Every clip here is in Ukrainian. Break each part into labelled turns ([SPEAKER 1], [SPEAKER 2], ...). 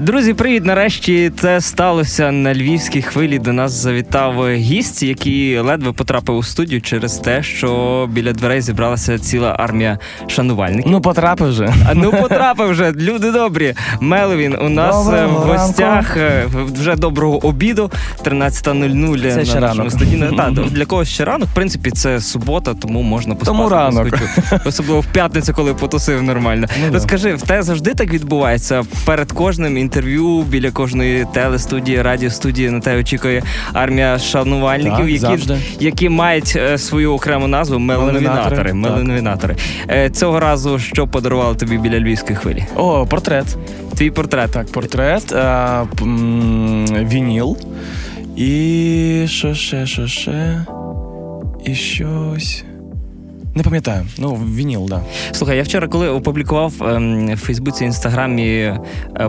[SPEAKER 1] Друзі, привіт! Нарешті це сталося на львівській хвилі. До нас завітав гість, який ледве потрапив у студію через те, що біля дверей зібралася ціла армія шанувальників.
[SPEAKER 2] Ну, потрапив вже.
[SPEAKER 1] А ну потрапив вже, люди добрі. Меловін у нас е, в гостях е, вже доброго обіду. 13.00
[SPEAKER 2] Це ще
[SPEAKER 1] на нашому
[SPEAKER 2] ранок.
[SPEAKER 1] стадіні. Та, для когось ще ранок. В принципі, це субота, тому можна поспати.
[SPEAKER 2] Тому ранок.
[SPEAKER 1] Особливо в п'ятницю, коли потусив нормально.
[SPEAKER 2] Ну.
[SPEAKER 1] Розкажи, в те завжди так відбувається. Перед кожним інтерв'ю біля кожної телестудії, радіостудії на те очікує армія шанувальників,
[SPEAKER 2] Так,
[SPEAKER 1] які,
[SPEAKER 2] завжди.
[SPEAKER 1] які мають е, свою окрему назву меленовінатори.
[SPEAKER 2] Меленовінатори.
[SPEAKER 1] Е, Цього разу що подарували тобі біля львівської хвилі?
[SPEAKER 2] О, портрет.
[SPEAKER 1] Твій портрет.
[SPEAKER 2] Так, портрет, а, м, вініл. І що ще, що ще? І щось. Не пам'ятаю. Ну, вініл. Да.
[SPEAKER 1] Слухай, я вчора, коли опублікував ем, в Фейсбуці інстаграмі е,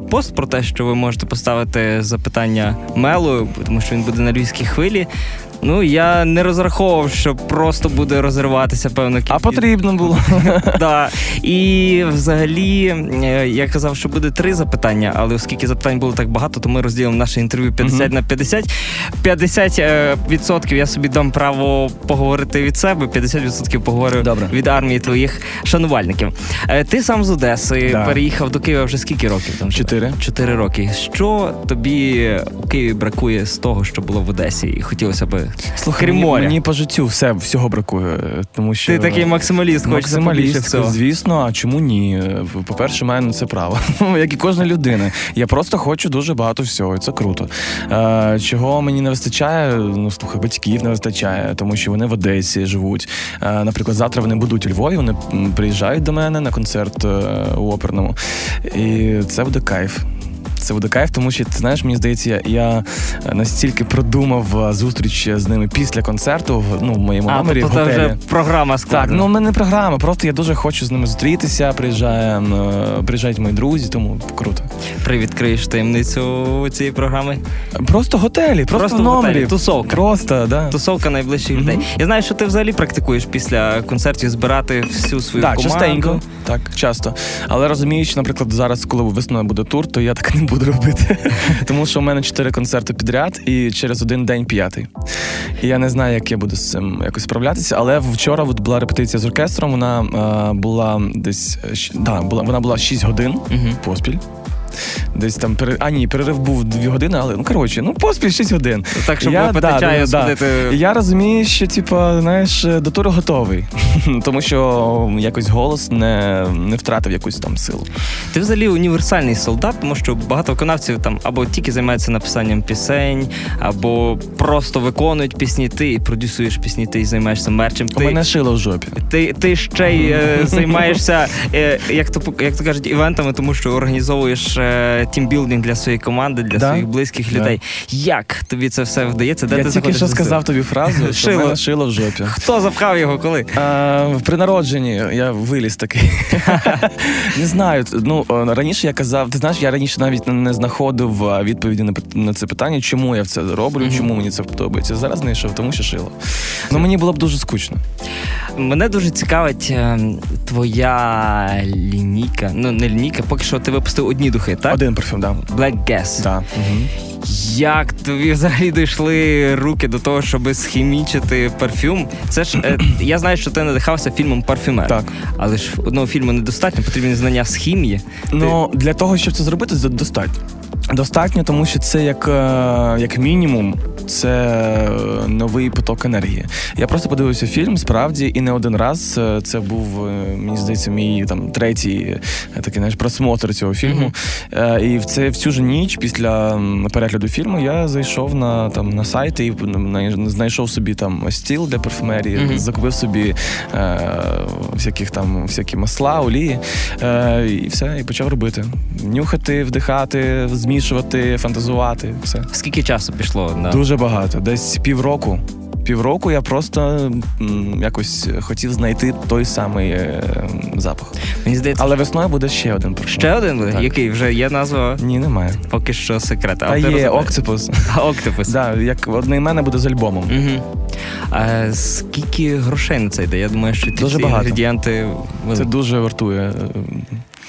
[SPEAKER 1] пост про те, що ви можете поставити запитання Мелу, тому що він буде на львівській хвилі. Ну я не розраховував, що просто буде розриватися певна
[SPEAKER 2] А потрібно було.
[SPEAKER 1] Да. І взагалі е, я казав, що буде три запитання, але оскільки запитань було так багато, то ми розділимо наше інтерв'ю 50
[SPEAKER 2] Мгм.
[SPEAKER 1] на 50. 50% е, відсотків я собі дам право поговорити від себе, 50% поговорю
[SPEAKER 2] Добре.
[SPEAKER 1] від армії твоїх шанувальників. Е, Ти сам з Одеси переїхав до Києва вже скільки років? Там?
[SPEAKER 2] Чотири.
[SPEAKER 1] Чотири роки. Що тобі у Києві бракує з того, що було в Одесі, і хотілося би
[SPEAKER 2] Слухай,
[SPEAKER 1] крім
[SPEAKER 2] мені,
[SPEAKER 1] моря?
[SPEAKER 2] мені по життю все, всього бракує. Тому що
[SPEAKER 1] Ти такий максималіст, побільше
[SPEAKER 2] Максималіст,
[SPEAKER 1] всього.
[SPEAKER 2] звісно, а чому ні? По-перше, маю на це право, як і кожна людина. Я просто хочу дуже багато всього, і це круто. Е, чого мені не вистачає? Ну, слухай, батьків не вистачає, тому що вони в Одесі живуть. Е, наприклад, завтра вони будуть у Львові, вони приїжджають до мене на концерт е, у оперному. І це буде кайф. Це буде кайф, тому що ти знаєш, мені здається, я, я настільки продумав е, зустріч з ними після концерту в ну в моєму
[SPEAKER 1] А,
[SPEAKER 2] номері в
[SPEAKER 1] тобто це
[SPEAKER 2] готелі.
[SPEAKER 1] вже програма
[SPEAKER 2] Так, ну в мене програма. Просто я дуже хочу з ними зустрітися. Приїжджає, е, приїжджають мої друзі, тому круто.
[SPEAKER 1] Привідкриєш таємницю цієї програми.
[SPEAKER 2] Просто готелі, просто,
[SPEAKER 1] Просто
[SPEAKER 2] в
[SPEAKER 1] в
[SPEAKER 2] номері.
[SPEAKER 1] готелі, тусовка.
[SPEAKER 2] Просто, да.
[SPEAKER 1] Тусовка найближчих людей. Я знаю, що ти взагалі практикуєш після концертів збирати всю свою
[SPEAKER 2] Так,
[SPEAKER 1] команду.
[SPEAKER 2] частенько, так, часто. Але розуміючи, наприклад, зараз, коли весною буде тур, то я так не буду робити. Тому що у мене чотири концерти підряд і через один день п'ятий. І я не знаю, як я буду з цим якось справлятися. Але вчора от була репетиція з оркестром. Вона е, була десь е, да, була, вона була 6 годин
[SPEAKER 1] Мгм.
[SPEAKER 2] поспіль. Десь там пере... А ні, перерив був 2 години, але ну коротше, ну поспіль 6 годин.
[SPEAKER 1] Так, щоб
[SPEAKER 2] Я- да,
[SPEAKER 1] чаю,
[SPEAKER 2] да, да.
[SPEAKER 1] сходити.
[SPEAKER 2] Я розумію, що типа, знаєш, до туру готовий, тому що якось голос не, не втратив якусь там силу.
[SPEAKER 1] Ти взагалі універсальний солдат, тому що багато виконавців там або тільки займаються написанням пісень, або просто виконують пісні. Ти продюсуєш пісні, ти займаєшся мерчем.
[SPEAKER 2] У мене шило в жопі.
[SPEAKER 1] ти, ти ще й е, займаєшся, е, як то як то кажуть, івентами, тому що організовуєш е, тімбілдинг для своєї команди, для
[SPEAKER 2] Да.
[SPEAKER 1] своїх близьких
[SPEAKER 2] Да.
[SPEAKER 1] людей. Як тобі це все вдається? Де
[SPEAKER 2] я
[SPEAKER 1] ти
[SPEAKER 2] тільки що сказав тобі фразу, що
[SPEAKER 1] Шило.
[SPEAKER 2] шило в жопі.
[SPEAKER 1] Хто запхав його коли?
[SPEAKER 2] А, при народженні я виліз такий. не знаю. Ну раніше я казав, ти знаєш, я раніше навіть не знаходив відповіді на, на це питання, чому я це роблю,
[SPEAKER 1] Мгм.
[SPEAKER 2] чому мені це подобається. Зараз знайшов, тому що шило. Ну мені було б дуже скучно.
[SPEAKER 1] Мене дуже цікавить е, твоя лінійка. Ну, не лінійка, поки що ти випустив одні духи, так?
[SPEAKER 2] Один парфюм, да.
[SPEAKER 1] Black Gas.
[SPEAKER 2] Да. Угу.
[SPEAKER 1] Як тобі взагалі дійшли руки до того, щоб схімічити парфюм? Це ж е, я знаю, що ти надихався фільмом Парфюмер.
[SPEAKER 2] Так.
[SPEAKER 1] Але ж одного фільму недостатньо, потрібні знання з хімії.
[SPEAKER 2] Ну, для того, щоб це зробити, це достатньо. Достатньо, тому що це як, е, як мінімум, це е, новий поток енергії. Я просто подивився фільм, справді, і не один раз. Е, Це був, мені здається, мій там третій такий знаєш, просмотр цього фільму. Е, І в це в цю ж ніч, після перегляду фільму, я зайшов на там на сайт і знайшов собі там стіл для парфумерії,
[SPEAKER 1] Мгм.
[SPEAKER 2] закупив собі е, всяких там всякі масла, олії. Е, і все, і почав робити. Нюхати, вдихати, змішувати, фантазувати. Все.
[SPEAKER 1] Скільки часу пішло на
[SPEAKER 2] Дуже багато. Десь півроку. Півроку я просто м, якось хотів знайти той самий е, запах.
[SPEAKER 1] мені здається,
[SPEAKER 2] Але весною буде ще один парфум.
[SPEAKER 1] ще один?
[SPEAKER 2] Так.
[SPEAKER 1] Який вже є назва?
[SPEAKER 2] Ні, немає.
[SPEAKER 1] Поки що секрет.
[SPEAKER 2] Та є Октипус.
[SPEAKER 1] Октипус.
[SPEAKER 2] да, як одноіменне буде з альбомом.
[SPEAKER 1] Угу. А скільки грошей на це йде? Я думаю, що ті
[SPEAKER 2] Дуже багато.
[SPEAKER 1] інгредієнти
[SPEAKER 2] Це дуже вартує.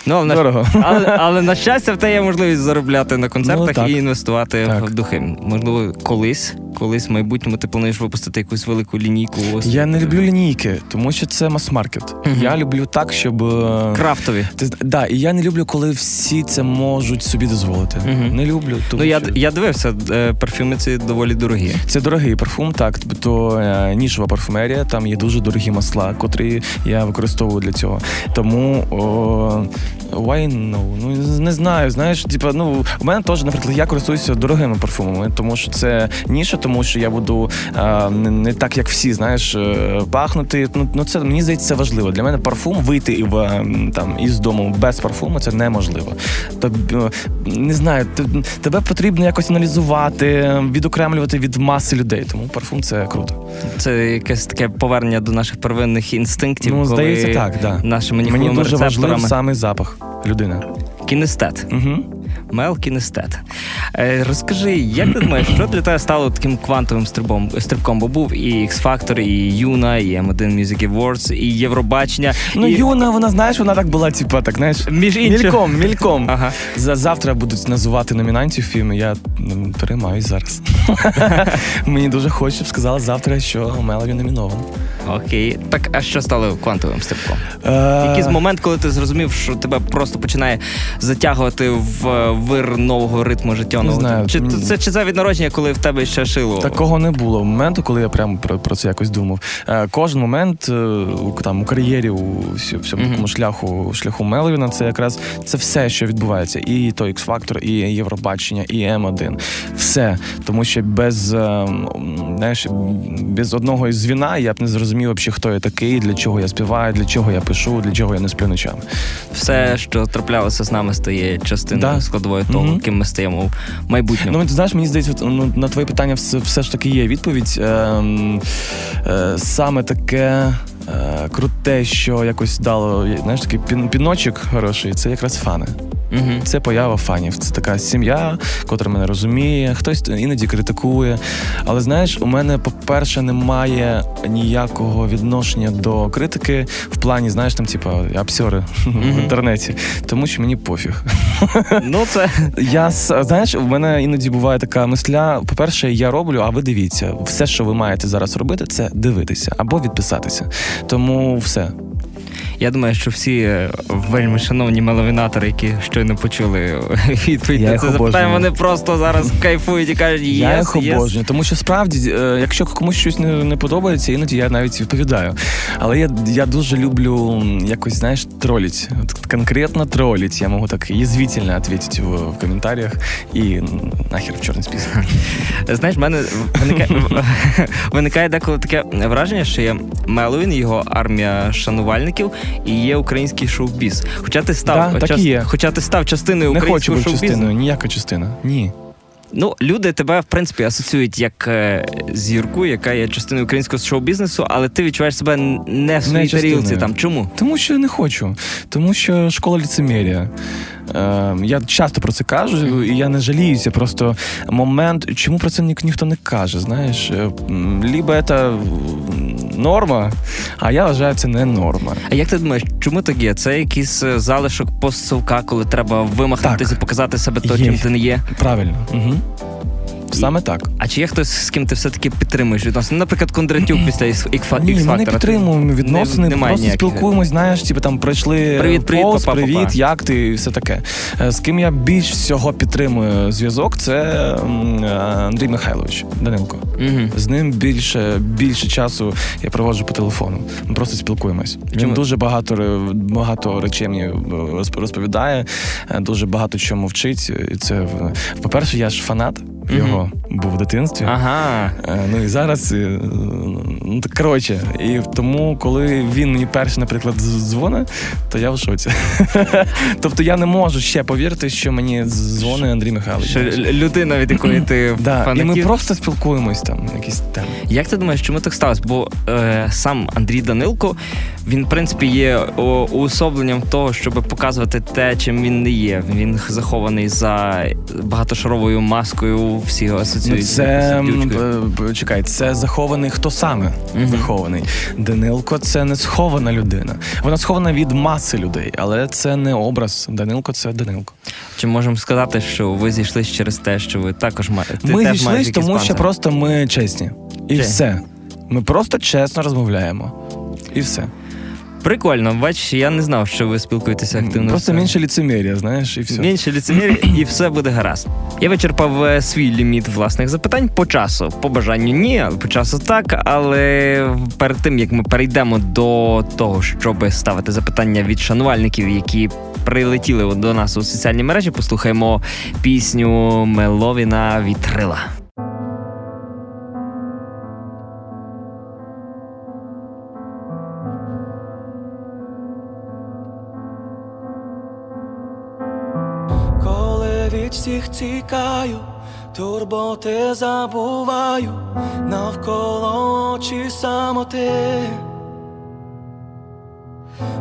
[SPEAKER 2] Е,
[SPEAKER 1] Ну, але,
[SPEAKER 2] Дорого.
[SPEAKER 1] але, але на щастя, в те є можливість заробляти на концертах
[SPEAKER 2] Ну,
[SPEAKER 1] і інвестувати
[SPEAKER 2] Так.
[SPEAKER 1] в духи. Можливо, колись, колись в майбутньому ти плануєш випустити якусь велику лінійку. ось-
[SPEAKER 2] Я не люблю лінійки, тому що це мас-маркет.
[SPEAKER 1] Мгм.
[SPEAKER 2] Я люблю так, щоб. е,
[SPEAKER 1] крафтові.
[SPEAKER 2] Ти, да, і я не люблю, коли всі це можуть собі дозволити.
[SPEAKER 1] Мгм.
[SPEAKER 2] Не люблю. Тому
[SPEAKER 1] Ну, я,
[SPEAKER 2] що
[SPEAKER 1] я дивився, е, парфюми ці доволі дорогі.
[SPEAKER 2] Це дорогий парфум, так, то е, нішова парфумерія, там є дуже дорогі масла, котрі я використовую для цього. Тому о, why no? Ну не знаю. Знаєш, типа, ну у мене теж, наприклад, я користуюся дорогими парфумами, тому що це ніша, тому що я буду е, не, не так, як всі, знаєш, е, пахнути. Ну, ну це мені здається, це важливо. Для мене парфум вийти в е, там із дому без парфуму це неможливо. Тобі е, не знаю, тебе потрібно якось аналізувати, відокремлювати від маси людей. Тому парфум це круто.
[SPEAKER 1] Це якесь таке повернення до наших первинних інстинктів.
[SPEAKER 2] ну,
[SPEAKER 1] коли
[SPEAKER 2] здається, так, да.
[SPEAKER 1] Нашими
[SPEAKER 2] Мені дуже важливий саме запах людини.
[SPEAKER 1] Кінестет.
[SPEAKER 2] Угу.
[SPEAKER 1] Мел кінестет. Е, розкажи, як ти думаєш, що для тебе стало таким квантовим стрибом, стрибком? Бо був і X-Factor, і Юна, і M1 Music Awards, і Євробачення.
[SPEAKER 2] Ну,
[SPEAKER 1] і...
[SPEAKER 2] Юна, вона, знаєш, вона так була, типа, так, знаєш,
[SPEAKER 1] Між іншим.
[SPEAKER 2] мільком, мільком.
[SPEAKER 1] Ага.
[SPEAKER 2] За завтра будуть називати номінантів фільму. Я ну, переймаюсь зараз. Мені дуже хочеться, щоб сказали завтра, що Мелові номінован.
[SPEAKER 1] Окей. Так, а що стало квантовим стрибком?
[SPEAKER 2] Е,
[SPEAKER 1] Якийсь момент, коли ти зрозумів, що тебе просто починає затягувати в вир нового ритму життєвого.
[SPEAKER 2] Не знаю,
[SPEAKER 1] Чи
[SPEAKER 2] мені-
[SPEAKER 1] це чи це від народження, коли в тебе ще шило?
[SPEAKER 2] Такого не було моменту, коли я прямо про, про це якось думав. Е, кожен момент е, у, там у кар'єрі, у всьому такому шляху шляху Меловіна, це якраз це все, що відбувається. І той X-Factor, і Євробачення, і М1. Все. Тому що без, е, знаєш, без одного із звіна я б не зрозумів, взагалі, хто я такий, для чого я співаю, для чого я пишу, для чого я не сплю ночами.
[SPEAKER 1] Все, що траплялося з нами, стає частиною
[SPEAKER 2] Да.
[SPEAKER 1] складовою того,
[SPEAKER 2] Мгм.
[SPEAKER 1] ким ми стаємо в майбутньому.
[SPEAKER 2] Ну, ти знаєш, мені здається, ну, на твоє питання все, все ж таки є відповідь. Ем, е, саме таке е, круте, що якось дало, знаєш, такий піночок хороший, це якраз фани.
[SPEAKER 1] Угу.
[SPEAKER 2] Це поява фанів. Це така сім'я, котра мене розуміє, хтось іноді критикує. Але знаєш, у мене, по-перше, немає ніякого відношення до критики в плані, знаєш, там, типа, обсьори в інтернеті, тому що мені пофіг.
[SPEAKER 1] Ну, це
[SPEAKER 2] Я знаєш, в мене іноді буває така мисля. По-перше, я роблю, а ви дивіться. Все, що ви маєте зараз робити, це дивитися або відписатися. Тому все.
[SPEAKER 1] Я думаю, що всі е, вельми шановні меловінатори, які щойно почули відповідь
[SPEAKER 2] Я
[SPEAKER 1] на це запитання, вони просто зараз кайфують і кажуть, єс,
[SPEAKER 2] я їх обожнюю. Тому що справді, е, якщо комусь щось не, не подобається, іноді я навіть відповідаю. Але я, я дуже люблю якось, знаєш, тролить. От конкретно тролить. Я можу так язвительно відповідати в, в коментарях і нахер в чорний список.
[SPEAKER 1] Знаєш, в мене виникає, виникає деколи таке враження, що є Меловін, його армія шанувальників, і є український шоу-біз. Хоча ти став
[SPEAKER 2] Да, так і є.
[SPEAKER 1] хоча ти став частиною
[SPEAKER 2] Не хочу
[SPEAKER 1] українського
[SPEAKER 2] бути
[SPEAKER 1] шоу-бізу.
[SPEAKER 2] частиною, ніяка частина. Ні.
[SPEAKER 1] Ну, люди тебе, в принципі, асоціюють як е, зірку, яка є частиною українського шоу-бізнесу, але ти відчуваєш себе не в своїй тарілці. Там чому?
[SPEAKER 2] Тому що не хочу. Тому що школа ліцемерія. Е, я часто про це кажу, і я не жаліюся. Просто момент, чому про це ні, ніхто не каже. Знаєш, Е, м, либо це норма, а я вважаю, це не норма.
[SPEAKER 1] А як ти думаєш, чому так є? Це якийсь е, залишок постсовка, коли треба вимахнутися і показати себе то, чим ти не є?
[SPEAKER 2] Правильно. Угу. Саме так.
[SPEAKER 1] А чи є хтось, з ким ти все-таки підтримуєш відносини? Наприклад, Кондратюк після X-Factor.
[SPEAKER 2] Ні, ми не підтримуємо відносини,
[SPEAKER 1] Не-
[SPEAKER 2] просто спілкуємось, знаєш, типу там пройшли
[SPEAKER 1] Привіт, привіт,
[SPEAKER 2] повз,
[SPEAKER 1] папа,
[SPEAKER 2] привіт,
[SPEAKER 1] папа.
[SPEAKER 2] як ти і все таке. Е, З ким я більш всього підтримую зв'язок, це е, Андрій Михайлович Данилко.
[SPEAKER 1] Угу.
[SPEAKER 2] З ним більше більше часу я проводжу по телефону. Ми просто спілкуємось. Він
[SPEAKER 1] Чому?
[SPEAKER 2] дуже багато багато речей мені е, розповідає, дуже багато чому вчить. І це по-перше, я ж фанат його був в дитинстві.
[SPEAKER 1] Ага.
[SPEAKER 2] Е, Ну і зараз е, ну так коротше. І тому, коли він мені перший, наприклад, дзвонить, то я в шоці. тобто я не можу ще повірити, що мені дзвонить Андрій Михайлович.
[SPEAKER 1] Що людина, від якої ти
[SPEAKER 2] Да, і ми просто спілкуємось там, якісь теми.
[SPEAKER 1] Як ти думаєш, чому так сталося? Бо е, сам Андрій Данилко, він, в принципі, є уособленням того, щоб показувати те, чим він не є. Він захований за багатошаровою маскою чому всі його асоціюють?
[SPEAKER 3] Ну, це
[SPEAKER 1] з
[SPEAKER 3] чекай, це захований хто саме угу. захований. Данилко це не схована людина. Вона схована від маси людей, але це не образ. Данилко це Данилко.
[SPEAKER 1] Чи можемо сказати, що ви зійшлись через те, що ви також маєте?
[SPEAKER 3] Ми зійшлись, тому що просто ми чесні. І Чи? все. Ми просто чесно розмовляємо. І все.
[SPEAKER 1] Прикольно, бач, я не знав, що ви спілкуєтеся активно.
[SPEAKER 3] Просто менше ліцемір'я, знаєш, і все.
[SPEAKER 1] Менше ліцемір'я, і все буде гаразд. Я вичерпав е, свій ліміт власних запитань по часу. По бажанню ні, по часу так. Але перед тим як ми перейдемо до того, щоб ставити запитання від шанувальників, які прилетіли до нас у соціальні мережі, послухаємо пісню Меловіна Вітрила.
[SPEAKER 2] Тікаю, турботи забуваю, навколо очі самоти.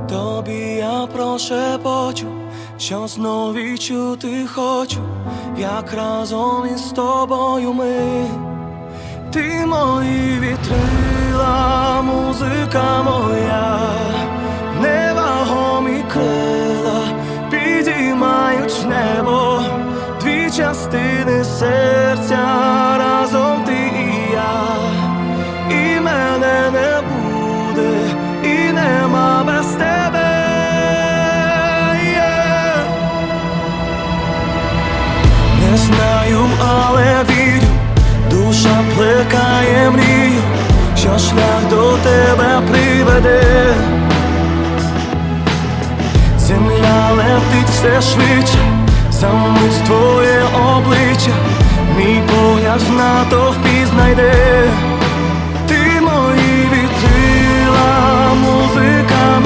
[SPEAKER 2] Тобі я прошепочу, що знов відчути хочу, як разом із тобою ми, ти мої вітрила, музика моя, невагомі крила, підіймають небо частини серця разом ти і я, і мене не буде, і нема без тебе. Yeah. Не знаю, але вірю, душа плекає мрію, що шлях до тебе приведе. Земля летить все швидше Замить твоє обличчя, мій погляд на то впізнайде Ти мої вітрила, музика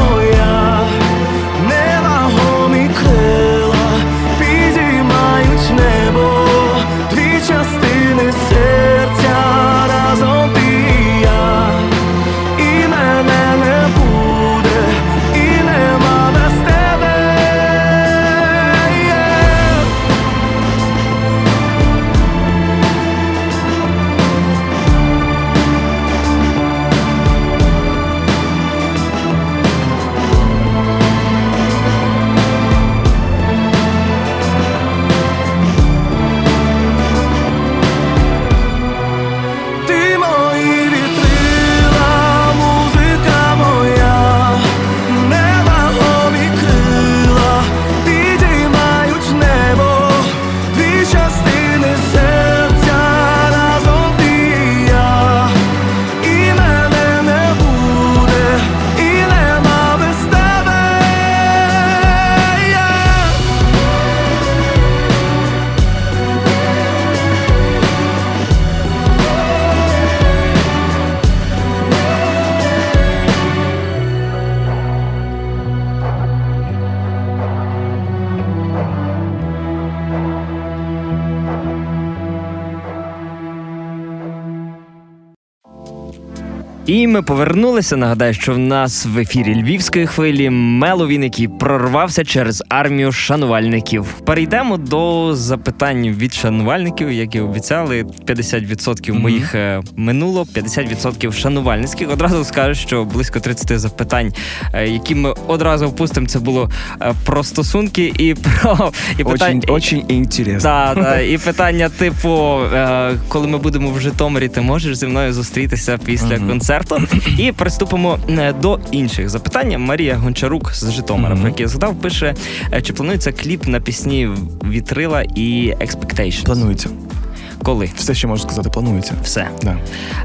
[SPEAKER 2] І
[SPEAKER 1] ми повернулися. Нагадаю, що в нас в ефірі львівської хвилі Меловін, який прорвався через армію шанувальників. Перейдемо до запитань від шанувальників, які обіцяли 50% mm-hmm. моїх е, минуло, 50% шанувальницьких. Одразу скажу, що близько 30 запитань, е, які ми одразу впустимо, це було е, про стосунки і про
[SPEAKER 3] і питання Очень, очень інтересно.
[SPEAKER 1] Да, да, і питання, типу, коли ми будемо в Житомирі, ти можеш зі мною зустрітися після mm-hmm. концерту концерту. І приступимо е, до інших запитань. Марія Гончарук з Житомира, про який я згадав, пише: е, чи планується кліп на пісні Вітрила і Expectations?
[SPEAKER 3] Планується.
[SPEAKER 1] Коли?
[SPEAKER 3] Все, що можу сказати, планується.
[SPEAKER 1] Все.
[SPEAKER 3] Да.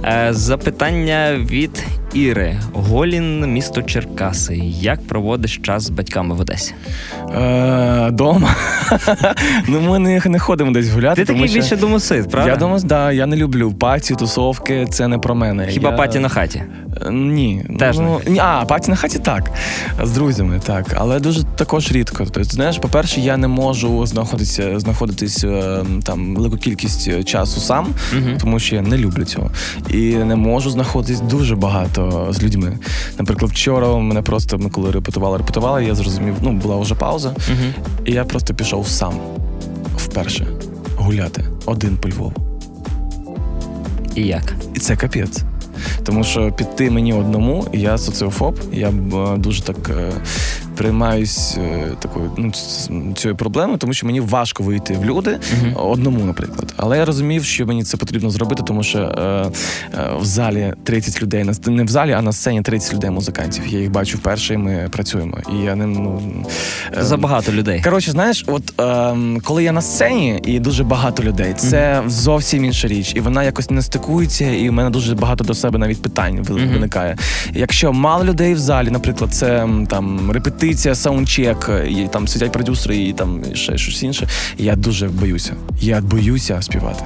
[SPEAKER 1] Е, запитання від Іри. Голін, місто Черкаси. Як проводиш час з батьками в Одесі?
[SPEAKER 3] Е, Дома. ну, Ми не, не ходимо десь гуляти.
[SPEAKER 1] Ти
[SPEAKER 3] тому
[SPEAKER 1] такий
[SPEAKER 3] що...
[SPEAKER 1] більше домосит, правда?
[SPEAKER 3] Я домос, да, я не люблю паті, тусовки, це не про мене.
[SPEAKER 1] Хіба
[SPEAKER 3] я...
[SPEAKER 1] паті на хаті?
[SPEAKER 3] Е, ні.
[SPEAKER 1] Теж
[SPEAKER 3] ну,
[SPEAKER 1] не
[SPEAKER 3] А, паті на хаті так. З друзями, так. Але дуже також рідко. Тобто, знаєш, по-перше, я не можу знаходитися, знаходитись е, там велику кількість часу сам, uh тому що я не люблю цього. І не можу знаходитись дуже багато з людьми. Наприклад, вчора мене просто ми коли репетували, репетували, я зрозумів, ну була вже пауза, uh і я просто пішов сам вперше.
[SPEAKER 2] гуляти один по Львову.
[SPEAKER 1] І як?
[SPEAKER 2] І це капець. Тому що піти мені одному, я соціофоб, я е, дуже так е, приймаюсь е, такою ну, цією проблемою, тому що мені важко вийти в люди uh-huh. одному, наприклад. Але я розумів, що мені це потрібно зробити, тому що е, е, в залі 30 людей не в залі, а на сцені 30 людей музикантів. Я їх бачу вперше, і ми працюємо. І я не ну
[SPEAKER 1] е, забагато людей.
[SPEAKER 2] Коротше, знаєш, от е, коли я на сцені і дуже багато людей, це uh-huh. зовсім інша річ, і вона якось не стикується, і в мене дуже багато до себе навіть питань виникає. Uh-huh. Якщо мало людей в залі, наприклад, це там репетиція, репетиція, саундчек, і там сидять продюсери, і там ще щось інше. Я дуже боюся. Я боюся співати.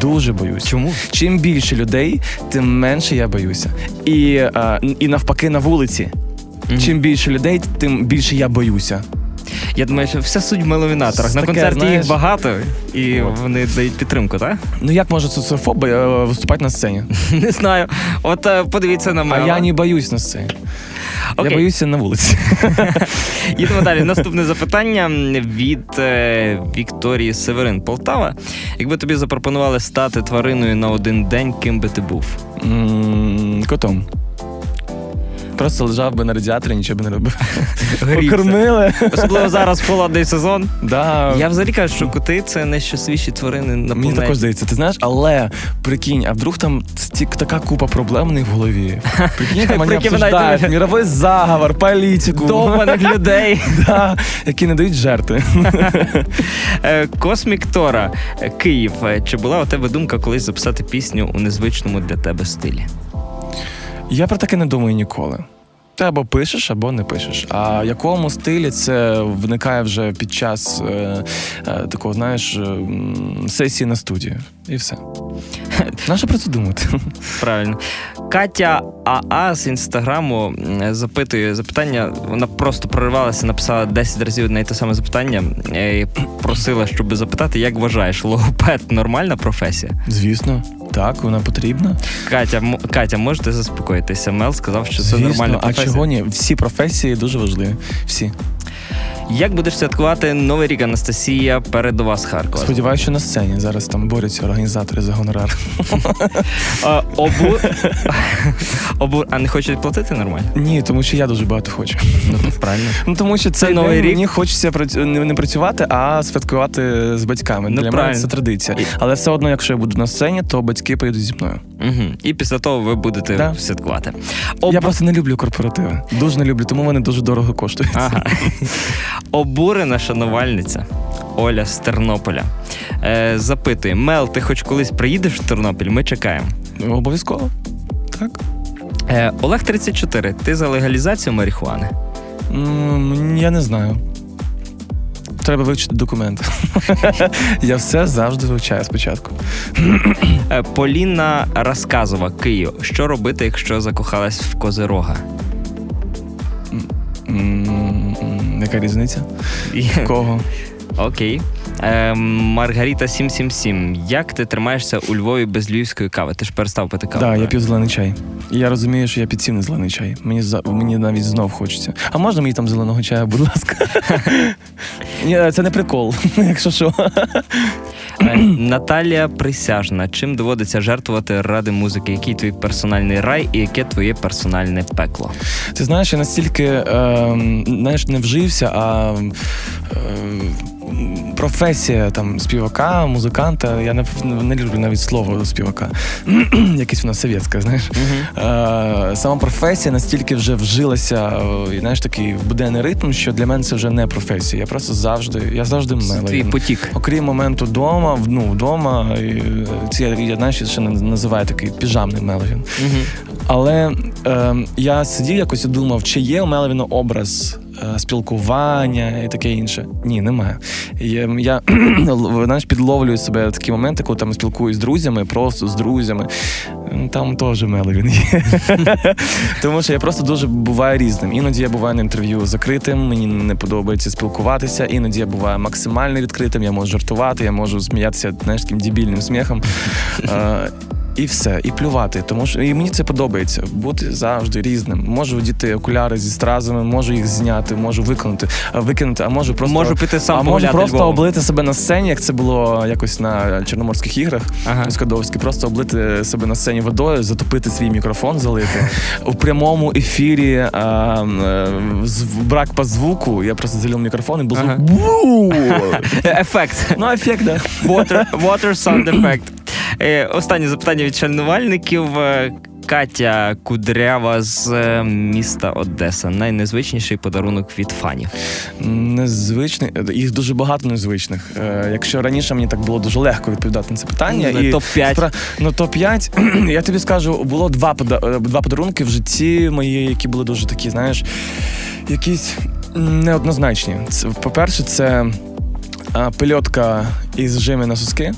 [SPEAKER 2] Дуже боюся.
[SPEAKER 1] Чому?
[SPEAKER 2] Чим більше людей, тим менше я боюся. І а, і навпаки на вулиці. Mm-hmm. Чим більше людей, тим більше я боюся.
[SPEAKER 1] Я думаю, що все суть в меломінаторах. На концерті знаєш... їх багато, і От. вони дають підтримку, так?
[SPEAKER 2] Ну як може соціофоб е, виступати на сцені?
[SPEAKER 1] Не знаю. От е, подивіться на мене.
[SPEAKER 2] А я не боюсь на сцені. Окей. Я боюся на вулиці.
[SPEAKER 1] Їдемо далі. Наступне запитання від е, Вікторії Северин Полтава. Якби тобі запропонували стати твариною на один день, ким би ти був?
[SPEAKER 2] Котом. Просто лежав би на радіаторі, нічого би не робив. Покормили.
[SPEAKER 1] Особливо зараз холодний сезон.
[SPEAKER 2] Да.
[SPEAKER 1] Я взагалі кажу, що коти це найщасливіші тварини на планеті.
[SPEAKER 2] Мені також здається, ти знаєш, але прикинь, а вдруг там стік така купа проблем в них в голові. Прикинь, там вони обсуждають міровий заговор, політику.
[SPEAKER 1] Довбаних людей.
[SPEAKER 2] да, Які не дають жерти.
[SPEAKER 1] Е, Космік Тора, Київ. Чи була у тебе думка колись записати пісню у незвичному для тебе стилі?
[SPEAKER 2] Я про таке не думаю ніколи. Ти або пишеш, або не пишеш. А в якому стилі це виникає вже під час е, е, такого, знаєш, е, сесії на студії. І все. Нащо про це думати?
[SPEAKER 1] Правильно. Катя Аа з інстаграму запитує запитання. Вона просто проривалася, написала 10 разів одне і те саме запитання і просила, щоб запитати, як вважаєш, логопед нормальна професія?
[SPEAKER 2] Звісно. Так, вона потрібна.
[SPEAKER 1] Катя, м- Катя, можете заспокоїтися? Мел сказав, що це нормальна професія.
[SPEAKER 2] А чого ні? Всі професії дуже важливі. Всі.
[SPEAKER 1] Як будеш святкувати Новий рік Анастасія передова з Харкова?
[SPEAKER 2] Сподіваюся, що на сцені зараз там борються організатори за гонорар.
[SPEAKER 1] Обу... Обу... А не хочуть платити нормально?
[SPEAKER 2] Ні, тому що я дуже багато хочу.
[SPEAKER 1] Ну, Правильно.
[SPEAKER 2] Ну тому що це новий рік. Мені хочеться не працювати, а святкувати з батьками. Ну, Для мене це традиція. Але все одно, якщо я буду на сцені, то батьки поїдуть зі мною.
[SPEAKER 1] Угу. І після того ви будете да. святкувати.
[SPEAKER 2] Об... Я просто не люблю корпоративи. Дуже не люблю, тому вони дуже дорого коштують. Ага.
[SPEAKER 1] Обурена шанувальниця Оля з Тернополя е, запитує: Мел, ти хоч колись приїдеш в Тернопіль? Ми чекаємо.
[SPEAKER 2] Обов'язково. Так.
[SPEAKER 1] Е, Олег 34. Ти за легалізацію марихуани?
[SPEAKER 2] Я не знаю. Треба вивчити документи. Я все завжди вивчаю спочатку.
[SPEAKER 1] Е, Поліна Розказова, Київ. Що робити, якщо закохалась в Козирога?
[SPEAKER 2] Яка різниця? Кого?
[SPEAKER 1] Окей. Е, Маргарита 777. Як ти тримаєшся у Львові без львівської кави? Ти ж перестав пити каву.
[SPEAKER 2] Так, я п'ю зелений чай. І я розумію, що я підсів на зелений чай. Мені мені навіть знов хочеться. А можна мені там зеленого чаю, будь ласка? Це не прикол, якщо що.
[SPEAKER 1] Е, Наталія Присяжна. Чим доводиться жертвувати ради музики? Який твій персональний рай і яке твоє персональне пекло?
[SPEAKER 2] Ти знаєш, я настільки е, знаєш, не вжився, а. Е, професія там співака, музиканта. Я не, не люблю навіть слово співака. Якесь вона совєтська, знаєш. Uh-huh. Е, Сама професія настільки вже вжилася, і знаєш, такий буденний ритм, що для мене це вже не професія. Я просто завжди, я завжди мелий.
[SPEAKER 1] Твій потік.
[SPEAKER 2] Окрім моменту вдома, ну, вдома, і, це я знаєш, ще називаю такий піжамний Мелвін. Uh-huh. Але е, я сидів якось і думав, чи є у Мелвіна образ спілкування і таке інше. Ні, немає. Я я знаєш, підловлюю себе в такі моменти, коли там спілкуюсь з друзями, просто з друзями. Там теж Меловін є. Тому що я просто дуже буваю різним. Іноді я буваю на інтерв'ю закритим, мені не подобається спілкуватися, іноді я буваю максимально відкритим, я можу жартувати, я можу сміятися знаєш, таким дебільним сміхом. І все, і плювати. Тому що і мені це подобається бути завжди різним. Можу одіти окуляри зі стразами, можу їх зняти, можу виконати, викинути, а можу просто
[SPEAKER 1] Можу піти сам
[SPEAKER 2] а можу просто
[SPEAKER 1] Львовом.
[SPEAKER 2] облити себе на сцені, як це було якось на Чорноморських іграх.
[SPEAKER 1] Ага.
[SPEAKER 2] Скадовській, просто облити себе на сцені водою, затопити свій мікрофон, залити у прямому ефірі. А, е, брак по звуку. Я просто залив мікрофон і був.
[SPEAKER 1] Ага. Ефект.
[SPEAKER 2] Ну, ефект, да.
[SPEAKER 1] Water, water sound effect. Е, останнє запитання від шанувальників. Е, Катя Кудрява з е, міста Одеса. Найнезвичніший подарунок від фанів.
[SPEAKER 2] Незвичний, їх дуже багато незвичних. Е, якщо раніше мені так було дуже легко відповідати на це питання,
[SPEAKER 1] Ну,
[SPEAKER 2] і
[SPEAKER 1] топ-5.
[SPEAKER 2] спра- ну топ-5, я тобі скажу, було два пода- е, два подарунки в житті мої, які були дуже такі, знаєш, якісь неоднозначні. Це, по-перше, це а, пельотка із жими на соски.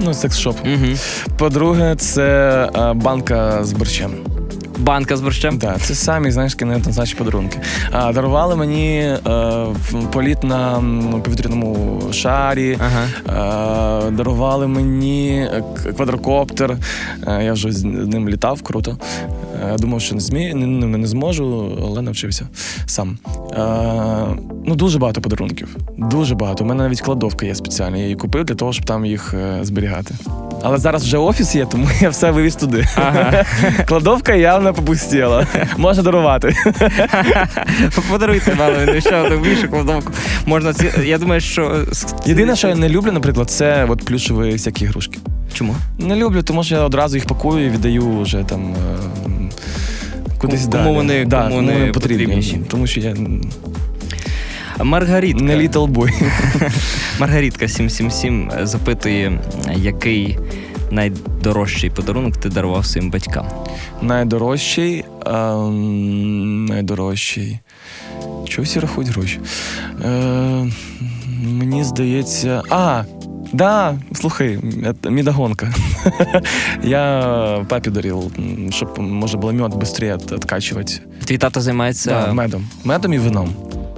[SPEAKER 2] Ну, секс-шоп.
[SPEAKER 1] Угу.
[SPEAKER 2] По-друге, це а, банка з борщем.
[SPEAKER 1] Банка з борщем.
[SPEAKER 2] Так, це самі знаєш неоднозначні подарунки. А, дарували мені е, політ на м, повітряному шарі.
[SPEAKER 1] Ага.
[SPEAKER 2] Е, дарували мені е, квадрокоптер. Е, я вже з ним літав, круто. Е, думав, що не змі... не, не, зможу, але навчився сам. Е, ну, дуже багато подарунків. Дуже багато. У мене навіть кладовка є спеціальна. Я її купив для того, щоб там їх е, зберігати. Але зараз вже офіс є, тому я все вивіз туди.
[SPEAKER 1] Ага.
[SPEAKER 2] Кладовка явно попустіла. Можна дарувати.
[SPEAKER 1] Подаруйте мало, ще одну більшу кладовку. Можна ці. Я думаю, що
[SPEAKER 2] Єдине, що я не люблю, наприклад, це от плюшеві всякі ігрушки.
[SPEAKER 1] чому?
[SPEAKER 2] Не люблю, тому що я одразу їх пакую і віддаю вже там. Кудись
[SPEAKER 1] Кому
[SPEAKER 2] далі.
[SPEAKER 1] вони-
[SPEAKER 2] да,
[SPEAKER 1] кому вони
[SPEAKER 2] потрібні.
[SPEAKER 1] потрібніші.
[SPEAKER 2] Тому що я
[SPEAKER 1] Маргарітка.
[SPEAKER 2] не little boy.
[SPEAKER 1] Маргарітка 777 запитує, який найдорожчий подарунок ти дарував своїм батькам.
[SPEAKER 2] Найдорожчий. ем, найдорожчий. Чого всі рахують гроші? Е, мені здається. А! Да, слухай, это медогонка. Я папі дарив, м, щоб може було мед швидше відкачувати.
[SPEAKER 1] Твій тато займається
[SPEAKER 2] Да, медом. Медом і вином.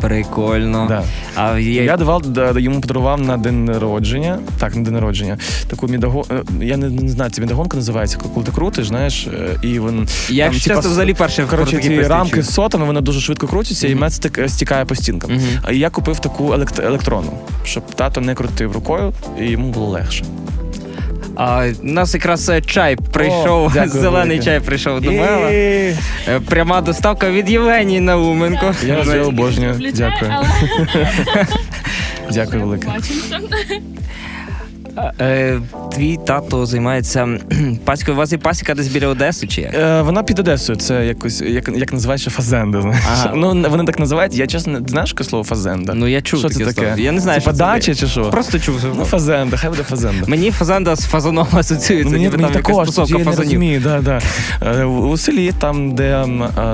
[SPEAKER 1] прикольно.
[SPEAKER 2] Да.
[SPEAKER 1] А є...
[SPEAKER 2] Я давав да, йому подарував на день народження. Так, на день народження. Таку мідогон. Я не, не знаю, це мідогонка називається, коли ти крутиш, знаєш, е, і він.
[SPEAKER 1] Я
[SPEAKER 2] там,
[SPEAKER 1] якщо
[SPEAKER 2] типа,
[SPEAKER 1] взагалі перше
[SPEAKER 2] Коротше, ці рамки з сотами, вони дуже швидко крутяться, і мед стик- стікає по стінкам.
[SPEAKER 1] Мгм.
[SPEAKER 2] А я купив таку елект- електронну, щоб тато не крутив рукою, і йому було легше.
[SPEAKER 1] А, у нас якраз е, чай прийшов,
[SPEAKER 2] дякую
[SPEAKER 1] зелений
[SPEAKER 2] велике.
[SPEAKER 1] чай прийшов до Мела.
[SPEAKER 2] І-
[SPEAKER 1] Е, Пряма доставка від Євгенії Науменко.
[SPEAKER 2] Я вже обожнюю. Дякую.
[SPEAKER 4] але
[SPEAKER 2] Дякую велике.
[SPEAKER 4] Бачимося.
[SPEAKER 1] Е, Твій тато займається пасікою. У вас є пасіка десь біля Одеси чи як?
[SPEAKER 2] Е, вона під Одесою, це якось, як, як називається фазенда. Знаєш.
[SPEAKER 1] Ага.
[SPEAKER 2] Ну, вони так називають. Я чесно, знаєш яке слово фазенда?
[SPEAKER 1] Ну я чув
[SPEAKER 2] що це
[SPEAKER 1] таке
[SPEAKER 2] таке?
[SPEAKER 1] слово. Я не знаю,
[SPEAKER 2] Типа дача чи що?
[SPEAKER 1] Просто чув.
[SPEAKER 2] Ну, фазенда, хай буде фазенда.
[SPEAKER 1] Мені фазанда з фазаном асоціюється.
[SPEAKER 2] Ну, мені,
[SPEAKER 1] ніби
[SPEAKER 2] мені
[SPEAKER 1] там
[SPEAKER 2] також,
[SPEAKER 1] тусовка
[SPEAKER 2] я не розумію, да, да. Е, У селі, там, де е,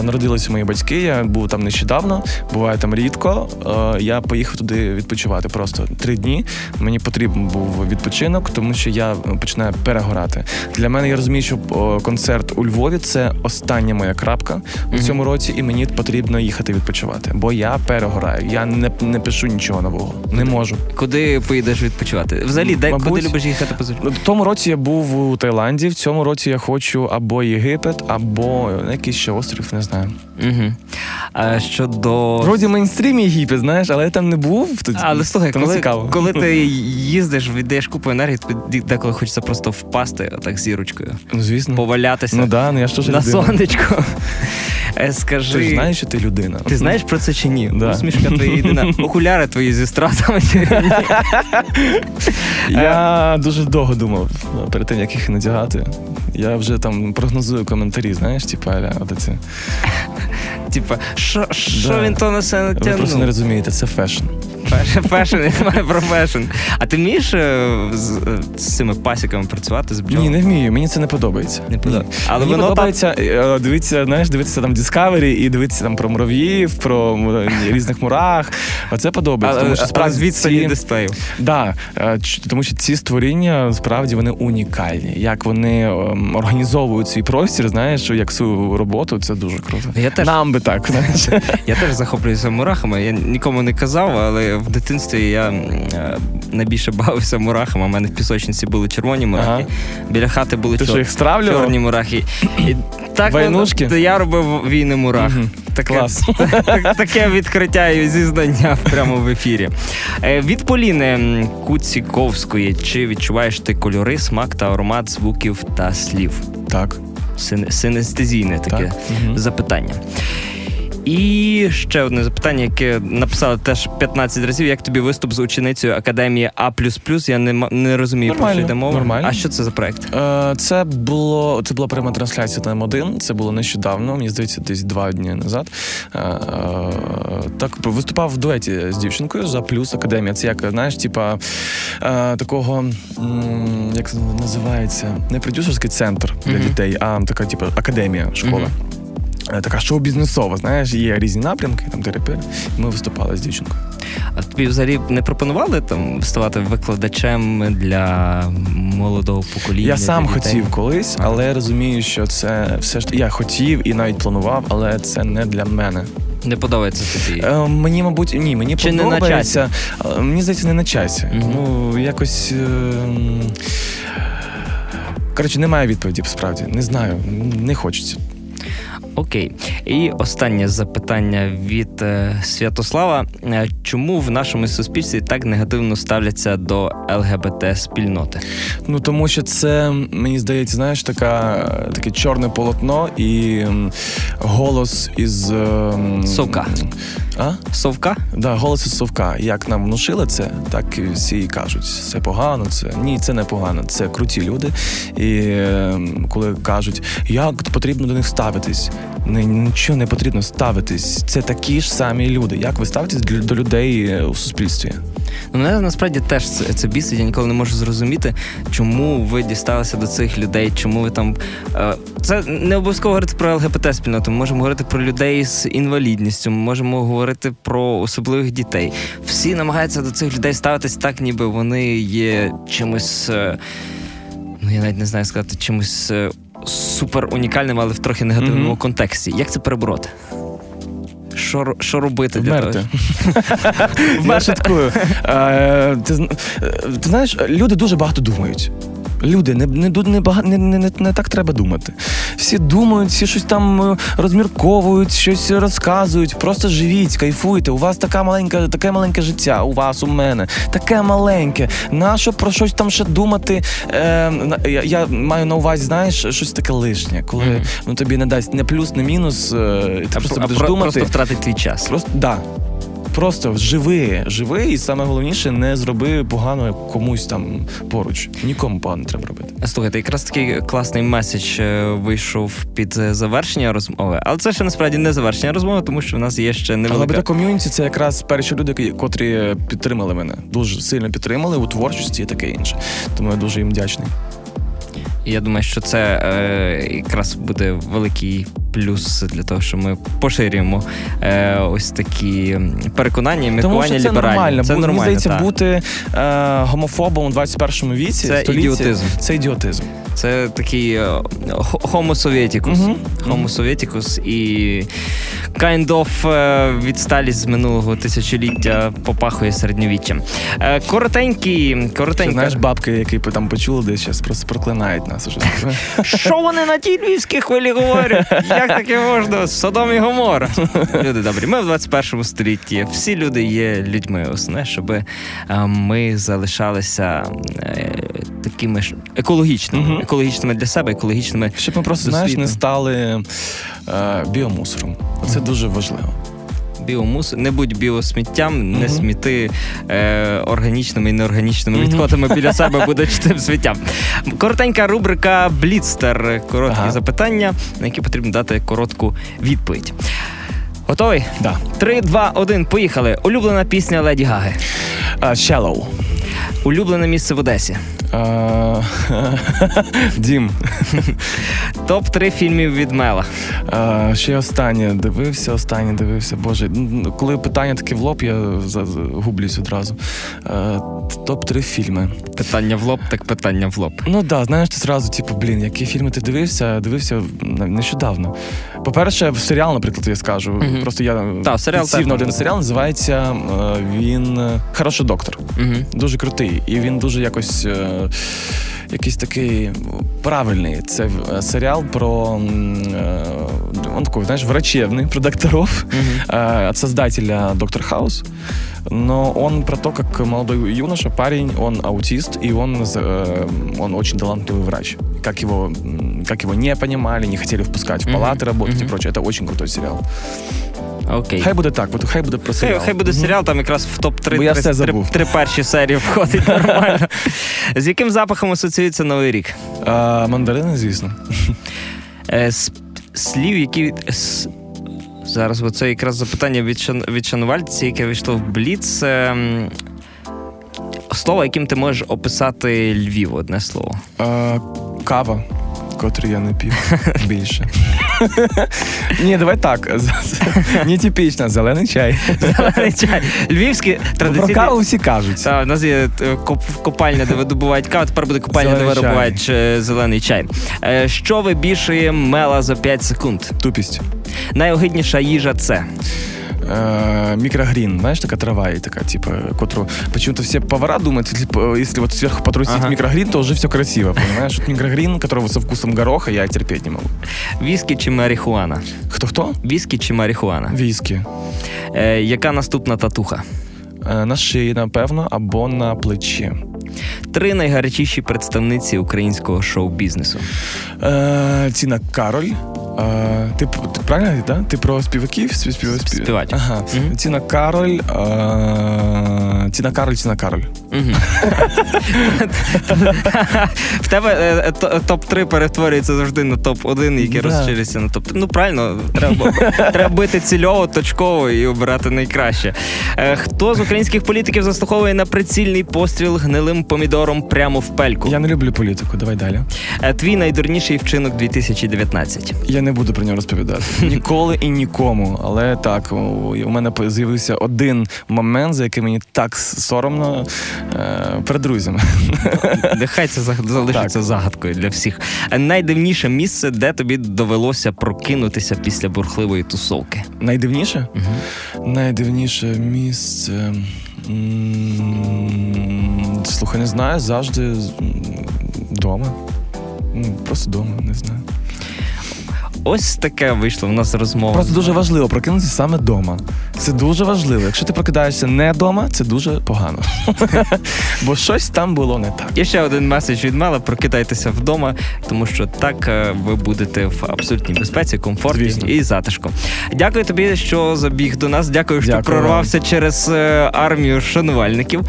[SPEAKER 2] народилися мої батьки, я був там нещодавно, буває там рідко. е, Я поїхав туди відпочивати просто три дні. Мені потрібен був відпочинок, тому що я е, починаю перегорати. Для мене я розумію, що концерт у Львові це остання моя крапка у
[SPEAKER 1] Мгм.
[SPEAKER 2] цьому році, і мені потрібно їхати відпочивати, бо я перегораю. Я не, не пишу нічого нового. Не можу.
[SPEAKER 1] Куди поїдеш відпочивати? Взагалі, де
[SPEAKER 2] Мабуть,
[SPEAKER 1] куди любиш їхати по
[SPEAKER 2] Ну, В тому році я був у Таїланді, в цьому році я хочу або Єгипет, або якийсь ще острів, не знаю.
[SPEAKER 1] Угу. А щодо.
[SPEAKER 2] Вроді мейнстрім Єгипет, знаєш, але я там не був. Тут,
[SPEAKER 1] Але слухай, коли,
[SPEAKER 2] цікаво.
[SPEAKER 1] коли ти їздиш, віддаєш купу енергії, тобі деколи хочеться просто впасти так зірочкою,
[SPEAKER 2] Ну, звісно.
[SPEAKER 1] повалятися
[SPEAKER 2] Ну да, ну я ж теж
[SPEAKER 1] на
[SPEAKER 2] людина.
[SPEAKER 1] сонечко. Е, Скажи,
[SPEAKER 2] Ти ж знаєш, що ти людина.
[SPEAKER 1] ти знаєш про це чи ні?
[SPEAKER 2] Да.
[SPEAKER 1] Усмішка твоя єдина. Окуляри твої зі стратами. чи ні?
[SPEAKER 2] Я дуже довго думав е, перед тим, як їх надягати. Я вже там прогнозую коментарі, знаєш, типа, аля, от ці.
[SPEAKER 1] Типа, що що
[SPEAKER 2] Да.
[SPEAKER 1] він то на себе
[SPEAKER 2] Ви просто не
[SPEAKER 1] натягнув?
[SPEAKER 2] розумієте, це fashion.
[SPEAKER 1] Fash- Fashion, немає про fashion. А ти вмієш е, з, е, з цими пасіками працювати з бджолами?
[SPEAKER 2] Ні, не вмію, мені це не подобається.
[SPEAKER 1] Не подобається. Але
[SPEAKER 2] мені
[SPEAKER 1] воно
[SPEAKER 2] подобається е, дивитися, знаєш, дивитися там Discovery і дивитися там про мурав'їв, про різних мурах. Оце подобається.
[SPEAKER 1] Але,
[SPEAKER 2] тому що справді
[SPEAKER 1] відстані
[SPEAKER 2] ці-
[SPEAKER 1] дисплею.
[SPEAKER 2] Да, тому що ці створіння справді вони унікальні. Як вони ем, організовують свій простір, знаєш, як свою роботу, це дуже круто.
[SPEAKER 1] Я теж-
[SPEAKER 2] Нам би так, знаєш.
[SPEAKER 1] Я теж захоплююся мурахами. Я нікому не казав, але в дитинстві я е, найбільше бавився мурахами. У мене в пісочниці були червоні мурахи.
[SPEAKER 2] Ага.
[SPEAKER 1] Біля хати були
[SPEAKER 2] Ти
[SPEAKER 1] чор-
[SPEAKER 2] що їх
[SPEAKER 1] чорні мурахи. І так
[SPEAKER 2] Войнушки?
[SPEAKER 1] то я робив війни мурах.
[SPEAKER 2] Мгм.
[SPEAKER 1] Таке,
[SPEAKER 2] Клас.
[SPEAKER 1] так- таке відкриття і зізнання прямо в ефірі. Е, Від Поліни Куціковської. Чи відчуваєш ти кольори, смак та аромат звуків та слів?
[SPEAKER 2] Так.
[SPEAKER 1] Синестезійне таке
[SPEAKER 2] Так.
[SPEAKER 1] Запитання. І ще одне запитання, яке написали теж 15 разів. Як тобі виступ з ученицею академії А я не, не розумію, про що йде мова.
[SPEAKER 2] нормально.
[SPEAKER 1] А що це за проект?
[SPEAKER 2] Е, Це було це була пряма трансляція на М1, Це було нещодавно, мені здається, десь два дні назад. Е, е, Так виступав в дуеті з дівчинкою за плюс академія. Це як знаєш, типа е, такого як це називається, не продюсерський центр для
[SPEAKER 1] Мгм.
[SPEAKER 2] дітей, а така, типу, академія, школа.
[SPEAKER 1] Мгм.
[SPEAKER 2] Е, Така шоу-бізнесова, знаєш, є різні напрямки, там терапи. Ми виступали з дівчинкою.
[SPEAKER 1] А тобі взагалі не пропонували там ставати викладачем для молодого покоління?
[SPEAKER 2] Я сам
[SPEAKER 1] дітей?
[SPEAKER 2] хотів колись, але я розумію, що це все ж я хотів і навіть планував, але це не для мене.
[SPEAKER 1] Не подобається тобі.
[SPEAKER 2] Е, мені, мабуть, ні, мені
[SPEAKER 1] Чи не на
[SPEAKER 2] подобається. Мені здається, не на часі.
[SPEAKER 1] Мгм.
[SPEAKER 2] Ну, якось. е, Коротше, немає відповіді, справді. Не знаю, не хочеться.
[SPEAKER 1] Окей. І останнє запитання від е, Святослава: Е, чому в нашому суспільстві так негативно ставляться до ЛГБТ спільноти?
[SPEAKER 2] Ну тому що це мені здається, знаєш, така таке чорне полотно і голос із ем,
[SPEAKER 1] Совка.
[SPEAKER 2] А?
[SPEAKER 1] Совка?
[SPEAKER 2] Да, голос із совка. Як нам внушили це, так і всі кажуть. Це погано, це ні, це не погано. Це круті люди. І е, коли кажуть, як потрібно до них ставитись, нічого не потрібно ставитись. Це такі ж самі люди. Як ви ставитесь до людей е, у суспільстві?
[SPEAKER 1] Ну, мене насправді теж це, це бісить. Я ніколи не можу зрозуміти, чому ви дісталися до цих людей, чому ви там. Е, це не обов'язково говорити про ЛГБТ спільноту. Ми можемо говорити про людей з інвалідністю, ми можемо говорити про особливих дітей. Всі намагаються до цих людей ставитись так, ніби вони є чимось. е, Ну, я навіть не знаю сказати, чимось супер унікальним, але в трохи негативному
[SPEAKER 2] Мгм.
[SPEAKER 1] контексті. Як це перебороти? Що, що робити для того?
[SPEAKER 2] Вмерти. Е, ти знаєш, люди дуже багато думають. Люди, не, не, не, не, не, не, не так треба думати. Всі думають, всі щось там е, розмірковують, щось розказують. Просто живіть, кайфуйте. У вас така маленька, таке маленьке життя, у вас, у мене, таке маленьке. Нащо про щось там ще думати? Е, я, я маю на увазі, знаєш, щось таке лишнє, коли
[SPEAKER 1] Мгм.
[SPEAKER 2] ну, тобі не дасть не плюс, не мінус. е, ти
[SPEAKER 1] А
[SPEAKER 2] просто
[SPEAKER 1] а
[SPEAKER 2] будеш
[SPEAKER 1] про-
[SPEAKER 2] думати.
[SPEAKER 1] Просто втратить твій час.
[SPEAKER 2] Просто да. Просто живи, живи, і саме головніше не зроби погано комусь там поруч. Нікому погано треба робити.
[SPEAKER 1] Слухайте, якраз такий класний меседж е, вийшов під е, завершення розмови, але це ще насправді не завершення розмови, тому що в нас є ще невелика.
[SPEAKER 2] ЛГБТ ком'юніті це якраз перші люди, котрі підтримали мене. Дуже сильно підтримали у творчості і таке інше. Тому я дуже їм вдячний.
[SPEAKER 1] І я думаю, що це е, якраз буде великий плюс для того, що ми поширюємо е, ось такі переконання, і міркування
[SPEAKER 2] ліберальні. це нормально.
[SPEAKER 1] Це
[SPEAKER 2] Бу-
[SPEAKER 1] нормально.
[SPEAKER 2] Мені здається, бути е, гомофобом у 21 віці
[SPEAKER 1] Це ідіотизм.
[SPEAKER 2] Це ідіотизм.
[SPEAKER 1] Це такий е, homo sovieticus.
[SPEAKER 2] Мгм.
[SPEAKER 1] Homo sovieticus і kind of е, відсталість з минулого тисячоліття попахує середньовіччям. Е, Коротенький,
[SPEAKER 2] Що,
[SPEAKER 1] коротенька.
[SPEAKER 2] знаєш, бабки, які там почули, десь зараз просто проклинають нас. Уже.
[SPEAKER 1] Що вони на тій львівській хвилі говорять? Як таке можна? Содом і Гомора. Люди добрі, ми в 21 столітті. Всі люди є людьми. Основне, щоб ми залишалися такими ж екологічними. Екологічними для себе, екологічними.
[SPEAKER 2] Щоб ми просто знаєш, не стали е, біомусором. Це дуже важливо.
[SPEAKER 1] Біомус, не будь біосміттям, не сміти е, органічними і неорганічними
[SPEAKER 2] Мгм.
[SPEAKER 1] відходами біля себе, будучи тим сміттям. Коротенька рубрика Бліцтер. Короткі
[SPEAKER 2] Ага.
[SPEAKER 1] запитання, на які потрібно дати коротку відповідь. Готовий?
[SPEAKER 2] Да.
[SPEAKER 1] Три, два, один. Поїхали. Улюблена пісня Леді Гаги.
[SPEAKER 2] Uh, shallow.
[SPEAKER 1] Улюблене місце в Одесі.
[SPEAKER 2] Дім.
[SPEAKER 1] Топ-3 фільмів від Мела.
[SPEAKER 2] Ще останнє дивився, останнє дивився. Боже, коли питання таке в лоб, я гублюсь одразу. Топ-3 фільми.
[SPEAKER 1] Питання в лоб, так питання в лоб.
[SPEAKER 2] Ну так, знаєш, ти зразу, типу, блін, які фільми ти дивився? Дивився нещодавно. По-перше, в серіал, наприклад, я скажу. Просто я
[SPEAKER 1] теж
[SPEAKER 2] на один серіал, називається е, він Хороший доктор. Дуже крутий. І він дуже якось. е, Якийсь такий правильний. Це е, серіал про е, он такой, знаешь, врачебный, про докторов, э, от создателя Доктор Хаус. Но он про то, как молодой юноша, парень, он аутист, и он, э, он очень талантливый врач. Как его, м, как его не понимали, не хотели впускать в
[SPEAKER 1] Мгм.
[SPEAKER 2] палаты работать и
[SPEAKER 1] Мгм.
[SPEAKER 2] прочее. Это очень крутой сериал.
[SPEAKER 1] Окей.
[SPEAKER 2] Хай буде так, от хай буде про
[SPEAKER 1] Хай,
[SPEAKER 2] серіал.
[SPEAKER 1] хай буде
[SPEAKER 2] Мгм.
[SPEAKER 1] серіал, там якраз в топ-3
[SPEAKER 2] Бо я
[SPEAKER 1] три,
[SPEAKER 2] все
[SPEAKER 1] три,
[SPEAKER 2] забув.
[SPEAKER 1] три перші серії входить нормально. З яким запахом асоціюється Новий рік?
[SPEAKER 2] А, мандарини, звісно.
[SPEAKER 1] Е, з слів, які. Зараз бо це якраз запитання від, шан... від шанувальці, яке вийшло в Бліц. Слово, яким ти можеш описати Львів, одне слово.
[SPEAKER 2] Е, кава, котру я не пів більше. Ні, давай так. Нетипічно, зелений чай.
[SPEAKER 1] Зелений чай. Львівський
[SPEAKER 2] Про
[SPEAKER 1] традиційний.
[SPEAKER 2] каву всі кажуть.
[SPEAKER 1] Так, у нас є е, копальня, де видобувають каву, тепер буде копальня, де видобувають е, зелений чай. Е, Що вибішує мела за 5 секунд?
[SPEAKER 2] Тупість.
[SPEAKER 1] Найогидніша їжа це.
[SPEAKER 2] Э, микрогрин, знаешь, такая трава и такая, типа, которую почему-то все повара думают, если, п- если вот сверху потрусить
[SPEAKER 1] Ага.
[SPEAKER 2] микрогрин, то уже все красиво, понимаешь? Вот микрогрин, которого со вкусом гороха, я терпеть не могу.
[SPEAKER 1] Віскі чи марихуана?
[SPEAKER 2] Кто-кто?
[SPEAKER 1] Віскі чи марихуана?
[SPEAKER 2] Віскі.
[SPEAKER 1] Е, яка наступна татуха?
[SPEAKER 2] Е, На шиї, напевно, або на плечі.
[SPEAKER 1] Три найгарячіші представниці українського шоу-бізнесу.
[SPEAKER 2] Е, Тіна Кароль. Е, ти, ти правильно, да? Ти про співаків? Спів, спів, спів...
[SPEAKER 1] Співачок.
[SPEAKER 2] Ага.
[SPEAKER 1] Мгм.
[SPEAKER 2] Тіна Кароль. Е, Тіна Кароль, Тіна Кароль.
[SPEAKER 1] В тебе е, е, топ-3 перетворюється завжди на топ-1, який
[SPEAKER 2] Да.
[SPEAKER 1] розширюється на топ-3. Ну правильно, треба, треба бити цільово, точково і обирати найкраще. Е, Хто з українських політиків заслуховує на прицільний постріл гнилим помідором прямо в пельку?
[SPEAKER 2] Я не люблю політику, давай далі.
[SPEAKER 1] Твій найдурніший вчинок 2019.
[SPEAKER 2] Я не буду про нього розповідати. Ніколи і нікому. Але так, у мене з'явився один момент, за який мені так соромно е, перед друзями.
[SPEAKER 1] Нехай це залишиться загадкою для всіх. Найдивніше місце, де тобі довелося прокинутися після бурхливої тусовки.
[SPEAKER 2] Найдивніше? Найдивніше місце. Слухай, не знаю, завжди вдома. Просто вдома, не знаю.
[SPEAKER 1] Ось таке вийшло в нас розмова.
[SPEAKER 2] Просто дуже важливо прокинутися саме вдома. Це дуже важливо. Якщо ти прокидаєшся не вдома, це дуже погано. Бо щось там було не так.
[SPEAKER 1] І ще один меседж від Мела: прокидайтеся вдома, тому що так е, ви будете в абсолютній безпеці, комфорті
[SPEAKER 2] Звісно.
[SPEAKER 1] і затишку. Дякую тобі, що забіг до нас. Дякую, що
[SPEAKER 2] Дякую
[SPEAKER 1] прорвався через е, армію шанувальників.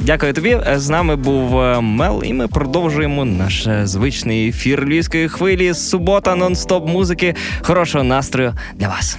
[SPEAKER 1] Дякую тобі. Е, З нами був Мел, і ми продовжуємо наш звичний ефір львівської хвилі. Субота, нон-стоп музики. Хорошого настрою для вас.